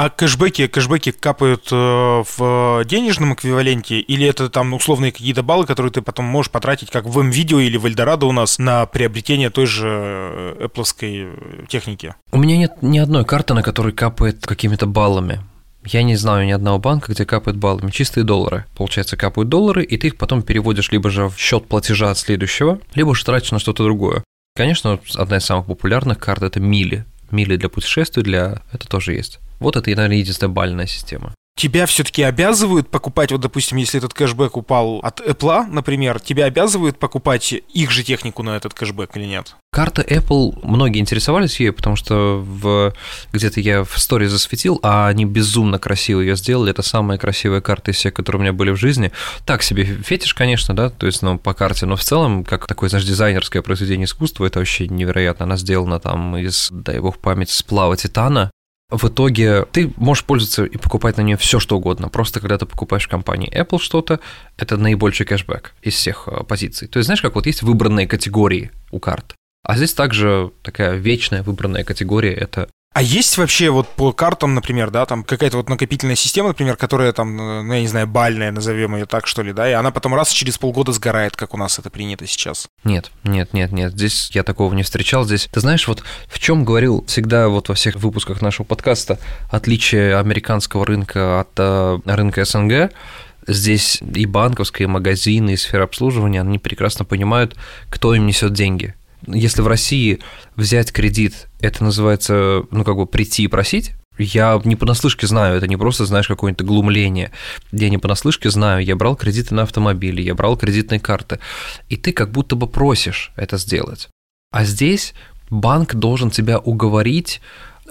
А кэшбэки, кэшбэки капают э, в денежном эквиваленте или это там условные какие-то баллы, которые ты потом можешь потратить, как в МВидео или в Эльдорадо у нас, на приобретение той же э, Apple техники? У меня нет ни одной карты, на которой капает какими-то баллами. Я не знаю ни одного банка, где капают баллами. Чистые доллары. Получается, капают доллары, и ты их потом переводишь либо же в счет платежа от следующего, либо же тратишь на что-то другое. Конечно, одна из самых популярных карт – это мили. Мили для путешествий, для... это тоже есть. Вот это, наверное, единственная бальная система тебя все-таки обязывают покупать, вот, допустим, если этот кэшбэк упал от Apple, например, тебя обязывают покупать их же технику на этот кэшбэк или нет? Карта Apple, многие интересовались ею, потому что в, где-то я в истории засветил, а они безумно красиво ее сделали. Это самая красивая карта из всех, которые у меня были в жизни. Так себе фетиш, конечно, да, то есть, ну, по карте, но в целом, как такое, знаешь, дизайнерское произведение искусства, это вообще невероятно. Она сделана там из, дай бог память, сплава титана, в итоге ты можешь пользоваться и покупать на нее все, что угодно. Просто когда ты покупаешь в компании Apple что-то, это наибольший кэшбэк из всех э, позиций. То есть, знаешь, как вот есть выбранные категории у карт. А здесь также такая вечная выбранная категория – это а есть вообще вот по картам, например, да, там какая-то вот накопительная система, например, которая там, э, ну, я не знаю, бальная, назовем ее так, что ли, да, и она потом раз через полгода сгорает, как у нас это принято сейчас? Нет, нет, нет, нет, здесь я такого не встречал. Здесь, ты знаешь, вот в чем говорил всегда вот во всех выпусках нашего подкаста отличие американского рынка от э, рынка СНГ, здесь и банковские, и магазины, и сфера обслуживания, они прекрасно понимают, кто им несет деньги – если в России взять кредит, это называется, ну, как бы прийти и просить, я не понаслышке знаю, это не просто, знаешь, какое-то глумление. Я не понаслышке знаю, я брал кредиты на автомобили, я брал кредитные карты, и ты как будто бы просишь это сделать. А здесь банк должен тебя уговорить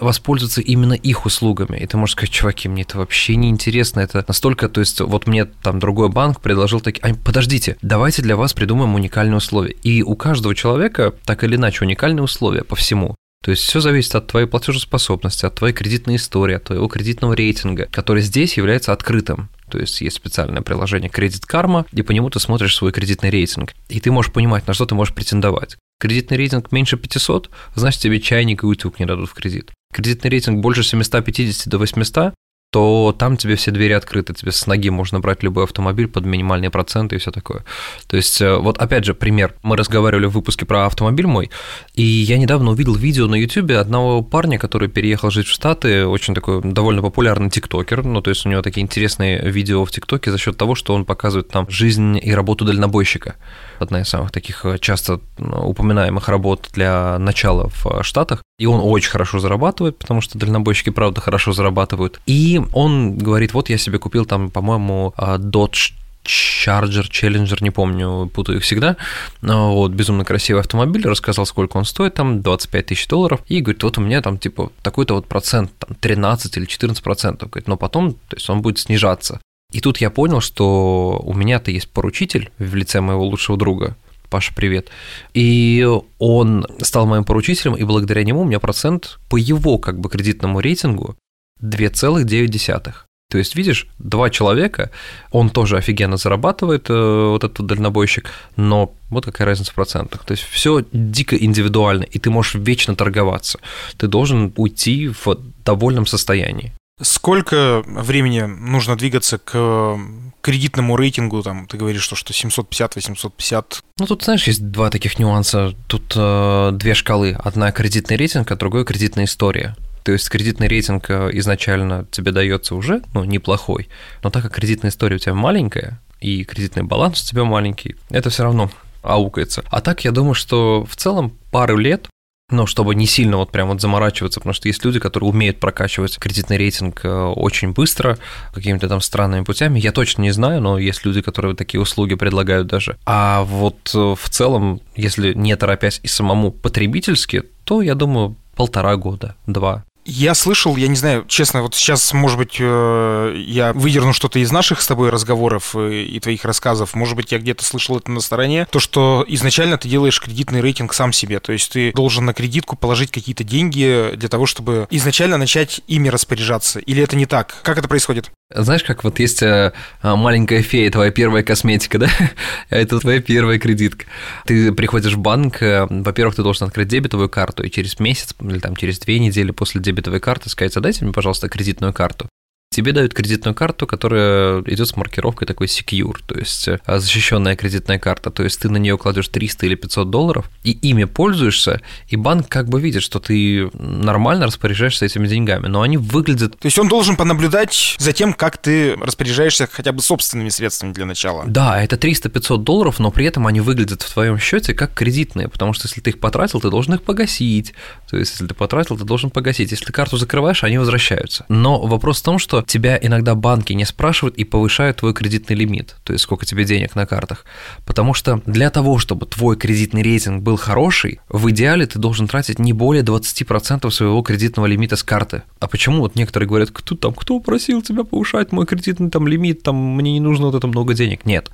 воспользоваться именно их услугами. И ты можешь сказать, чуваки, мне это вообще не интересно, это настолько, то есть вот мне там другой банк предложил такие, а, подождите, давайте для вас придумаем уникальные условия. И у каждого человека так или иначе уникальные условия по всему. То есть все зависит от твоей платежеспособности, от твоей кредитной истории, от твоего кредитного рейтинга, который здесь является открытым. То есть есть специальное приложение Кредит Карма, и по нему ты смотришь свой кредитный рейтинг. И ты можешь понимать, на что ты можешь претендовать. Кредитный рейтинг меньше 500, значит тебе чайник и утюг не дадут в кредит. Кредитный рейтинг больше 750 до 800, то там тебе все двери открыты, тебе с ноги можно брать любой автомобиль под минимальные проценты и все такое. То есть, э, вот опять же, пример. Мы разговаривали в выпуске про автомобиль мой, и я недавно увидел видео на YouTube одного парня, который переехал жить в Штаты, очень такой довольно популярный тиктокер, ну, то есть у него такие интересные видео в ТикТоке за счет того, что он показывает там жизнь и работу дальнобойщика. Одна из самых таких э, часто упоминаемых работ для начала в Штатах. И он очень хорошо зарабатывает, потому что дальнобойщики, правда, хорошо зарабатывают. И он говорит, вот я себе купил там, по-моему, а, Dodge Charger, Challenger, не помню, путаю их всегда. Вот, безумно красивый автомобиль, рассказал, сколько он стоит, там 25 тысяч долларов, и говорит, вот у меня там типа такой-то вот процент, там 13 или 14 процентов, говорит, но потом, то есть он будет снижаться. И тут я понял, что у меня-то есть поручитель в лице моего лучшего друга, Паша, привет. И он стал моим поручителем, и благодаря нему у меня процент по его как бы кредитному рейтингу 2,9. То есть, видишь, два человека, он тоже офигенно зарабатывает, э, вот этот дальнобойщик, но вот какая разница в процентах. То есть все дико индивидуально, и ты можешь вечно торговаться. Ты должен уйти в довольном состоянии. Сколько времени нужно двигаться к кредитному рейтингу, там, ты говоришь, что, что 750-850? Ну, тут, знаешь, есть два таких нюанса. Тут э, две шкалы. Одна кредитный рейтинг, а другая кредитная история. То есть кредитный рейтинг э, изначально тебе дается уже, ну, неплохой, но так как кредитная история у тебя маленькая, и кредитный баланс у тебя маленький, это все равно аукается. А так я думаю, что в целом пару лет ну, чтобы не сильно вот прям вот заморачиваться, потому что есть люди, которые умеют прокачивать кредитный рейтинг э, очень быстро, какими-то там странными путями. Я точно не знаю, но есть люди, которые такие услуги предлагают даже. А вот э, в целом, если не торопясь и самому потребительски, то, я думаю, полтора года, два. Я слышал, я не знаю, честно, вот сейчас, может быть, э, я выдерну что-то из наших с тобой разговоров э, и твоих рассказов. Может быть, я где-то слышал это на стороне. То, что изначально ты делаешь кредитный рейтинг сам себе. То есть ты должен на кредитку положить какие-то деньги для того, чтобы изначально начать ими распоряжаться. Или это не так? Как это происходит? Знаешь, как вот есть э, маленькая фея, твоя первая косметика, да? Это твоя первая кредитка. Ты приходишь в банк, э, во-первых, ты должен открыть дебетовую карту, и через месяц или там через две недели после дебетовой карты сказать, а дайте мне, пожалуйста, кредитную карту тебе дают кредитную карту, которая идет с маркировкой такой secure, то есть э, защищенная кредитная карта, то есть ты на нее кладешь 300 или 500 долларов, и ими пользуешься, и банк как бы видит, что ты нормально распоряжаешься этими деньгами, но они выглядят... То есть он должен понаблюдать за тем, как ты распоряжаешься хотя бы собственными средствами для начала. Да, это 300-500 долларов, но при этом они выглядят в твоем счете как кредитные, потому что если ты их потратил, ты должен их погасить, то есть если ты потратил, ты должен погасить, если ты карту закрываешь, они возвращаются. Но вопрос в том, что тебя иногда банки не спрашивают и повышают твой кредитный лимит, то есть сколько тебе денег на картах. Потому что для того, чтобы твой кредитный рейтинг был хороший, в идеале ты должен тратить не более 20% своего кредитного лимита с карты. А почему вот некоторые говорят, кто там, кто просил тебя повышать мой кредитный там лимит, там мне не нужно вот это много денег. Нет,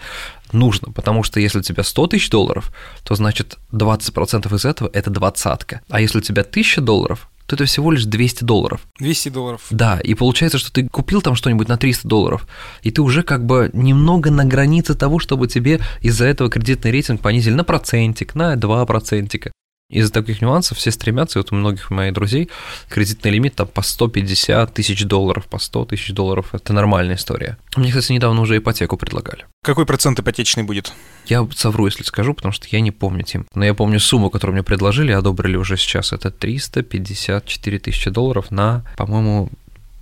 нужно, потому что если у тебя 100 тысяч долларов, то значит 20% из этого – это двадцатка. А если у тебя 1000 долларов, то это всего лишь 200 долларов. 200 долларов. Да, и получается, что ты купил там что-нибудь на 300 долларов, и ты уже как бы немного на границе того, чтобы тебе из-за этого кредитный рейтинг понизили на процентик, на 2 процентика. Из-за таких нюансов все стремятся, и вот у многих моих друзей кредитный лимит там по 150 тысяч долларов, по 100 тысяч долларов – это нормальная история. Мне, кстати, недавно уже ипотеку предлагали. Какой процент ипотечный будет? Я совру, если скажу, потому что я не помню, Тим. Но я помню сумму, которую мне предложили, одобрили уже сейчас. Это 354 тысячи долларов на, по-моему,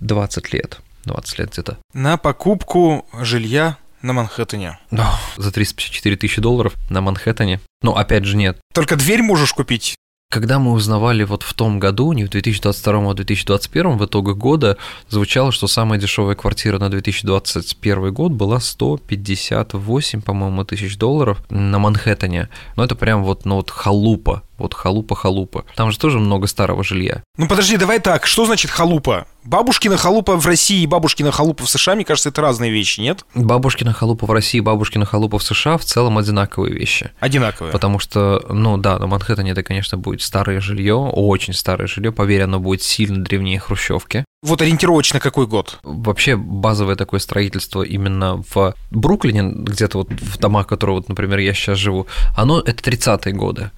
20 лет. 20 лет где-то. На покупку жилья на Манхэттене. Да, за 354 тысячи долларов на Манхэттене. Но опять же нет. Только дверь можешь купить. Когда мы узнавали вот в том году, не в 2022, а в 2021, в итоге года звучало, что самая дешевая квартира на 2021 год была 158, по-моему, тысяч долларов на Манхэттене. Но это прям вот, ну вот халупа, вот халупа-халупа. Там же тоже много старого жилья. Ну подожди, давай так, что значит халупа? Бабушкина халупа в России и бабушкина халупа в США, мне кажется, это разные вещи, нет? Бабушкина халупа в России и бабушкина халупа в США в целом одинаковые вещи. Одинаковые. Потому что, ну да, на Манхэттене это, конечно, будет старое жилье, очень старое жилье, поверь, оно будет сильно древнее хрущевки. Вот ориентировочно какой год? Вообще базовое такое строительство именно в Бруклине, где-то вот в домах, которые, вот, например, я сейчас живу, оно это 30-е годы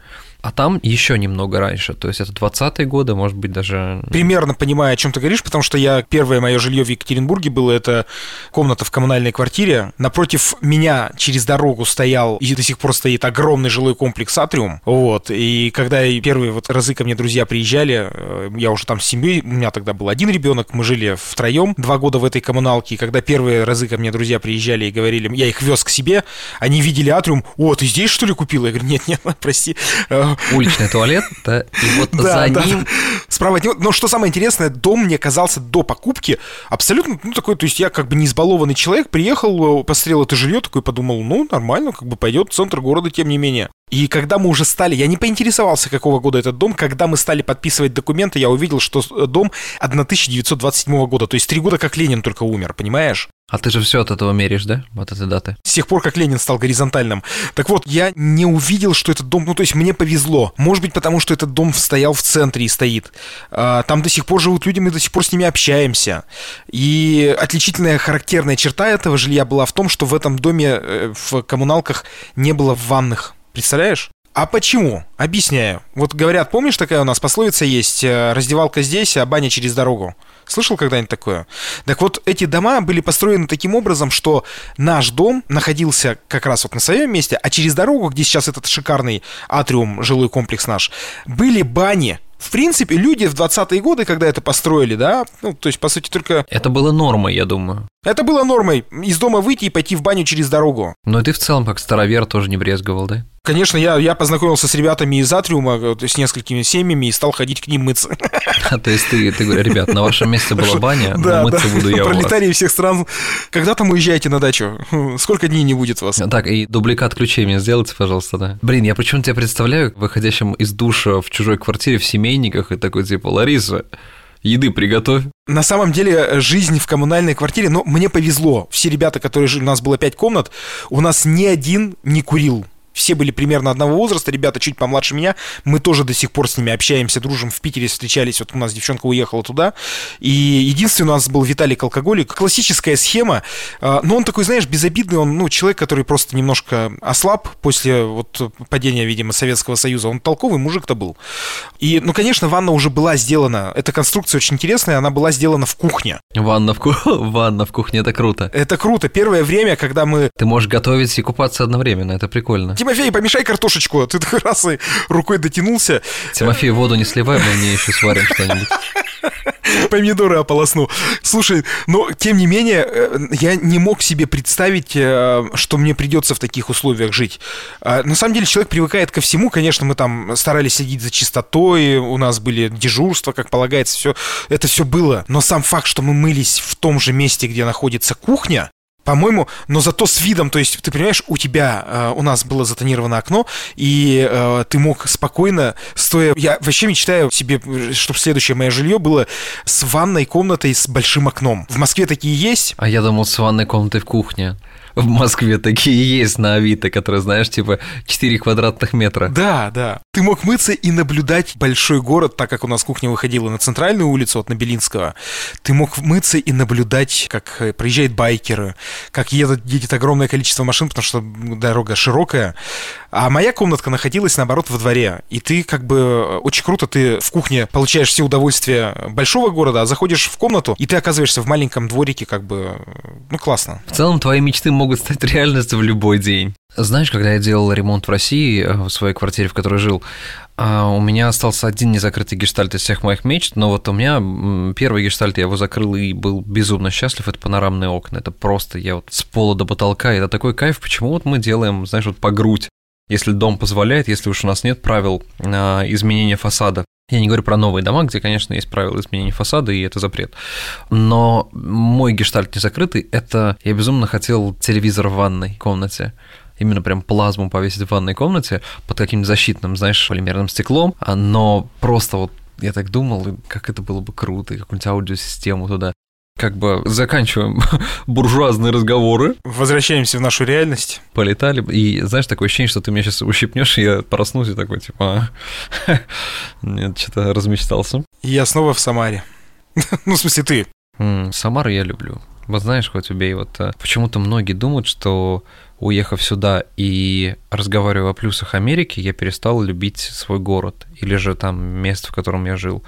а там еще немного раньше, то есть это 20-е годы, может быть, даже... Примерно понимаю, о чем ты говоришь, потому что я первое мое жилье в Екатеринбурге было, это комната в коммунальной квартире. Напротив меня через дорогу стоял и до сих пор стоит огромный жилой комплекс Атриум, вот, и когда первые вот разы ко мне друзья приезжали, э, я уже там с семьей, у меня тогда был один ребенок, мы жили втроем два года в этой коммуналке, и когда первые разы ко мне друзья приезжали и говорили, я их вез к себе, они видели Атриум, о, ты здесь что ли купил? Я говорю, нет, нет, прости, э, уличный туалет, да, и вот за ним... Справа от него. Но что самое интересное, дом мне казался до покупки абсолютно, ну, такой, то есть я как бы не избалованный человек, приехал, посмотрел это жилье, такой подумал, ну, нормально, как бы пойдет в центр города, тем не менее. И когда мы уже стали, я не поинтересовался, какого года этот дом, когда мы стали подписывать документы, я увидел, что дом 1927 года, то есть три года как Ленин только умер, понимаешь? А ты же все от этого меришь, да? Вот этой даты. С тех пор, как Ленин стал горизонтальным. Так вот, я не увидел, что этот дом... Ну, то есть мне повезло. Может быть, потому что этот дом стоял в центре и стоит. А, там до сих пор живут люди, мы до сих пор с ними общаемся. И отличительная характерная черта этого жилья была в том, что в этом доме э, в коммуналках не было ванных. Представляешь? А почему? Объясняю. Вот говорят, помнишь, такая у нас пословица есть, э, раздевалка здесь, а баня через дорогу. Слышал когда-нибудь такое? Так вот, эти дома были построены таким образом, что наш дом находился как раз вот на своем месте, а через дорогу, где сейчас этот шикарный атриум, жилой комплекс наш, были бани. В принципе, люди в 20-е годы, когда это построили, да, ну, то есть, по сути, только... Это было нормой, я думаю. Это было нормой, из дома выйти и пойти в баню через дорогу. Но ты в целом, как старовер, тоже не брезговал, да? Конечно, я, я познакомился с ребятами из Атриума, с несколькими семьями и стал ходить к ним мыться. А, то есть ты, ты говоришь, ребят, на вашем месте была баня, но мыться буду я Пролетарии всех стран. Когда там уезжаете на дачу? Сколько дней не будет вас? Так, и дубликат ключей мне сделайте, пожалуйста, да. Блин, я почему тебя представляю выходящим из душа в чужой квартире в семейниках и такой типа, Лариса, еды приготовь. На самом деле, жизнь в коммунальной квартире, но мне повезло. Все ребята, которые жили, у нас было пять комнат, у нас ни один не курил все были примерно одного возраста, ребята чуть помладше меня, мы тоже до сих пор с ними общаемся, дружим, в Питере встречались, вот у нас девчонка уехала туда, и единственный у нас был Виталик Алкоголик, классическая схема, а, но он такой, знаешь, безобидный, он, ну, человек, который просто немножко ослаб после вот падения, видимо, Советского Союза, он толковый мужик-то был. И, ну, конечно, ванна уже была сделана, эта конструкция очень интересная, она была сделана в кухне. Ванна в, ку... ванна в кухне, это круто. Это круто. Первое время, когда мы... Ты можешь готовить и купаться одновременно, это прикольно. Тимофей, помешай картошечку. Ты такой раз и рукой дотянулся. Тимофей, воду не сливай, мы мне еще сварим что-нибудь. Помидоры ополосну. Слушай, но тем не менее, э, я не мог себе представить, э, что мне придется в таких условиях жить. А, на самом деле человек привыкает ко всему. Конечно, мы там старались следить за чистотой, у нас были дежурства, как полагается, все это все было. Но сам факт, что мы мылись в том же месте, где находится кухня, по-моему, но зато с видом, то есть, ты понимаешь, у тебя, э, у нас было затонировано окно, и э, ты мог спокойно, стоя... Я вообще мечтаю себе, чтобы следующее мое жилье было с ванной комнатой с большим окном. В Москве такие есть. А я думал, с ванной комнатой в кухне в Москве такие есть на Авито, которые, знаешь, типа 4 квадратных метра. Да, да. Ты мог мыться и наблюдать большой город, так как у нас кухня выходила на центральную улицу от Набелинского. Ты мог мыться и наблюдать, как э, проезжают байкеры, как едет, едет огромное количество машин, потому что дорога широкая. А моя комнатка находилась, наоборот, во дворе. И ты как бы э, очень круто, ты в кухне получаешь все удовольствия большого города, а заходишь в комнату, и ты оказываешься в маленьком дворике, как бы, ну, классно. В целом, твои мечты могут могут стать реальностью в любой день. Знаешь, когда я делал ремонт в России, э, в своей квартире, в которой жил, а, у меня остался один незакрытый гештальт из всех моих мечт, но вот у меня первый гештальт, я его закрыл и был безумно счастлив, это панорамные окна, это просто, я вот с пола до потолка, это такой кайф, почему вот мы делаем, знаешь, вот по грудь, если дом позволяет, если уж у нас нет правил а, изменения фасада. Я не говорю про новые дома, где, конечно, есть правила изменения фасада, и это запрет. Но мой гештальт не закрытый, это я безумно хотел телевизор в ванной комнате. Именно прям плазму повесить в ванной комнате под каким-то защитным, знаешь, полимерным стеклом, но просто вот я так думал, как это было бы круто, и какую-нибудь аудиосистему туда как бы заканчиваем буржуазные разговоры. Возвращаемся в нашу реальность. Полетали. И знаешь, такое ощущение, что ты меня сейчас ущипнешь, и я проснусь и такой, типа, нет, что-то размечтался. я снова в Самаре. ну, в смысле, ты. Самару я люблю. Вот знаешь, хоть убей, вот э, почему-то многие думают, что уехав сюда и разговаривая о плюсах Америки, я перестал любить свой город или же там место, в котором я жил.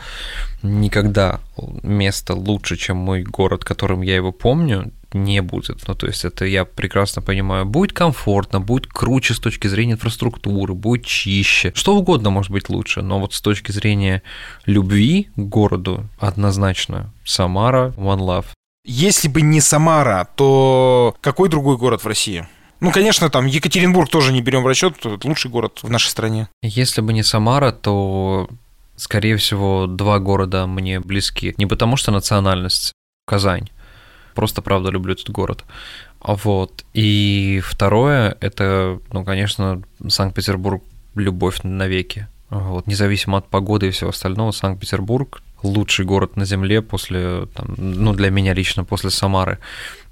Никогда место лучше, чем мой город, которым я его помню, не будет. Ну, то есть это я прекрасно понимаю. Будет комфортно, будет круче с точки зрения инфраструктуры, будет чище. Что угодно может быть лучше, но вот с точки зрения любви к городу однозначно Самара, One Love. Если бы не Самара, то какой другой город в России? Ну, конечно, там Екатеринбург тоже не берем в расчет, это лучший город в нашей стране. Если бы не Самара, то, скорее всего, два города мне близки. Не потому что национальность, Казань. Просто, правда, люблю этот город. Вот. И второе, это, ну, конечно, Санкт-Петербург, любовь навеки. Вот, независимо от погоды и всего остального, Санкт-Петербург лучший город на Земле после, там, ну, для меня лично, после Самары.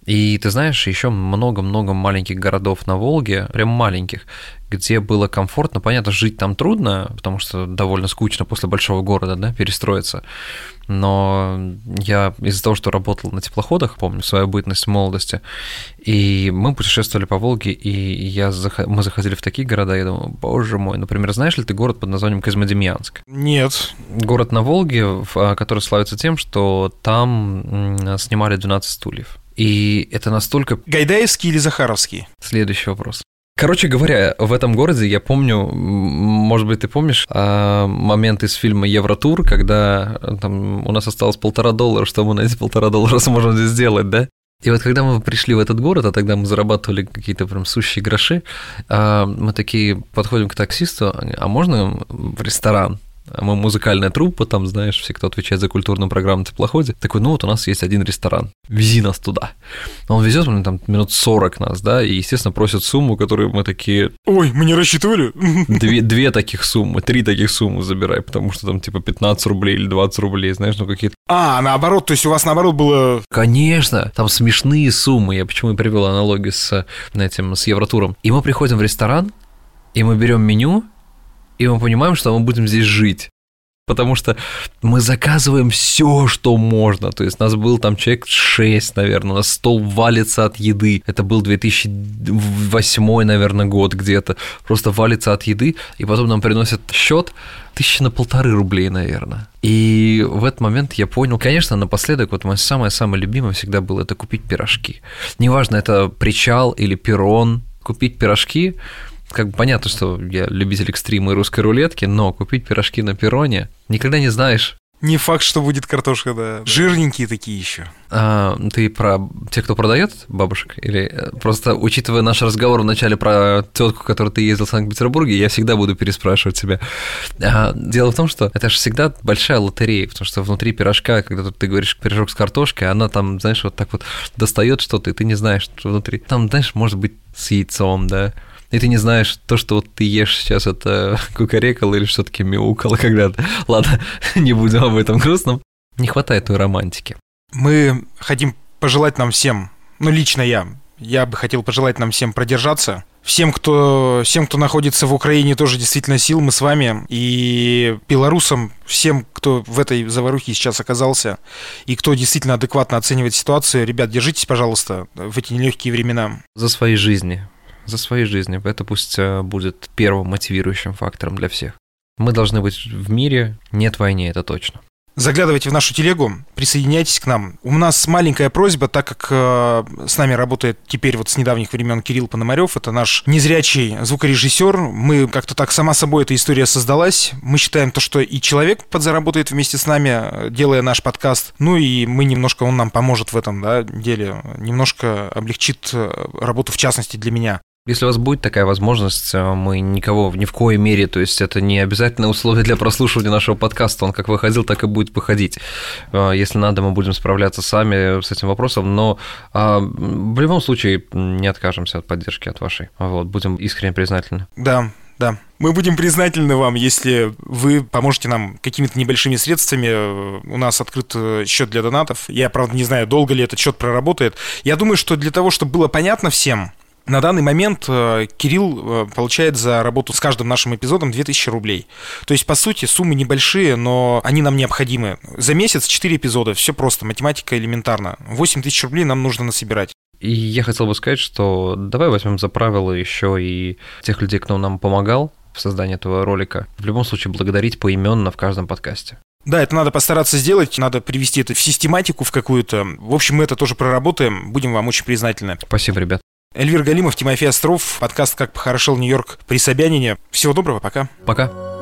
И ты знаешь, еще много-много маленьких городов на Волге, прям маленьких, где было комфортно. Понятно, жить там трудно, потому что довольно скучно после большого города, да, перестроиться. Но я из-за того, что работал на теплоходах, помню свою бытность в молодости, и мы путешествовали по Волге, и я зах... мы заходили в такие города, я думаю, боже мой, например, знаешь ли ты город под названием Козьмодемьянск? Нет. Город на Волге, а, который славится тем, что там снимали 12 стульев. И это настолько... Гайдаевский или Захаровский? Следующий вопрос. Короче говоря, в этом городе я помню, может быть, ты помнишь а, момент из фильма Евротур, когда там у нас осталось полтора доллара, что мы на эти полтора доллара сможем здесь сделать, да? И вот когда мы пришли в этот город, а тогда мы зарабатывали какие-то прям сущие гроши, а, мы такие подходим к таксисту, а можно в ресторан? Мы музыкальная труппа, там, знаешь, все, кто отвечает за культурную программу в теплоходе. Такой, ну вот у нас есть один ресторан, вези нас туда. Он везет, мне там минут 40 нас, да, и, естественно, просит сумму, которую мы такие... Ой, мы не рассчитывали. Две, две таких суммы, три таких суммы забирай, потому что там типа 15 рублей или 20 рублей, знаешь, ну какие-то... А, наоборот, то есть у вас наоборот было... Конечно, там смешные суммы, я почему и привел аналогию с этим, с Евротуром. И мы приходим в ресторан, И мы берем меню, и мы понимаем, что мы будем здесь жить. Потому что мы заказываем все, что можно. То есть нас был там человек 6, наверное, у нас стол валится от еды. Это был 2008, наверное, год где-то. Просто валится от еды, и потом нам приносят счет тысячи на полторы рублей, наверное. И в этот момент я понял, конечно, напоследок, вот мое самое-самое любимое всегда было это купить пирожки. Неважно, это причал или перрон, купить пирожки, как бы понятно, что я любитель экстрима и русской рулетки, но купить пирожки на перроне никогда не знаешь. Не факт, что будет картошка, да. Жирненькие такие еще. А, ты про тех, кто продает бабушек? Или э, просто учитывая наш разговор вначале про тетку, которую ты ездил в Санкт-Петербурге, я всегда буду переспрашивать себя. А, дело в том, что это же всегда большая лотерея, потому что внутри пирожка, когда ты говоришь пирожок с картошкой, она там, знаешь, вот так вот достает что-то, и ты не знаешь, что внутри. Там, знаешь, может быть с яйцом, да, и ты не знаешь, то, что вот ты ешь сейчас, это кукарекало или что-таки мяукало когда-то. Ладно, не будем об этом грустном. Не хватает той романтики. Мы хотим пожелать нам всем, ну, лично я, я бы хотел пожелать нам всем продержаться. Всем, кто, всем, кто находится в Украине, тоже действительно сил, мы с вами. И белорусам, всем, кто в этой заварухе сейчас оказался, и кто действительно адекватно оценивает ситуацию, ребят, держитесь, пожалуйста, в эти нелегкие времена. За свои жизни за своей жизнью. Это пусть э, будет первым мотивирующим фактором для всех. Мы должны быть в мире, нет войны, это точно. Заглядывайте в нашу телегу, присоединяйтесь к нам. У нас маленькая просьба, так как э, с нами работает теперь вот с недавних времен Кирилл Пономарев, это наш незрячий звукорежиссер. Мы как-то так сама собой эта история создалась. Мы считаем то, что и человек подзаработает вместе с нами, делая наш подкаст. Ну и мы немножко, он нам поможет в этом да, деле, немножко облегчит э, работу, в частности, для меня. Если у вас будет такая возможность, э, мы никого ни в коей мере, то есть это не обязательное условие для прослушивания нашего подкаста, он как выходил, так и будет выходить. Э, если надо, мы будем справляться сами с этим вопросом, но а, в любом случае не откажемся от поддержки от вашей. Вот, будем искренне признательны. Да, да. Мы будем признательны вам, если вы поможете нам какими-то небольшими средствами. У нас открыт э, счет для донатов. Я, правда, не знаю, долго ли этот счет проработает. Я думаю, что для того, чтобы было понятно всем, на данный момент э, Кирилл э, получает за работу с каждым нашим эпизодом 2000 рублей. То есть, по сути, суммы небольшие, но они нам необходимы. За месяц 4 эпизода, все просто, математика элементарна. 8 тысяч рублей нам нужно насобирать. И я хотел бы сказать, что давай возьмем за правило еще и тех людей, кто нам помогал в создании этого ролика. В любом случае, благодарить поименно в каждом подкасте. Да, это надо постараться сделать, надо привести это в систематику в какую-то. В общем, мы это тоже проработаем, будем вам очень признательны. Спасибо, ребят. Эльвир Галимов, Тимофей Остров, подкаст «Как похорошел Нью-Йорк» при Собянине. Всего доброго, пока. Пока.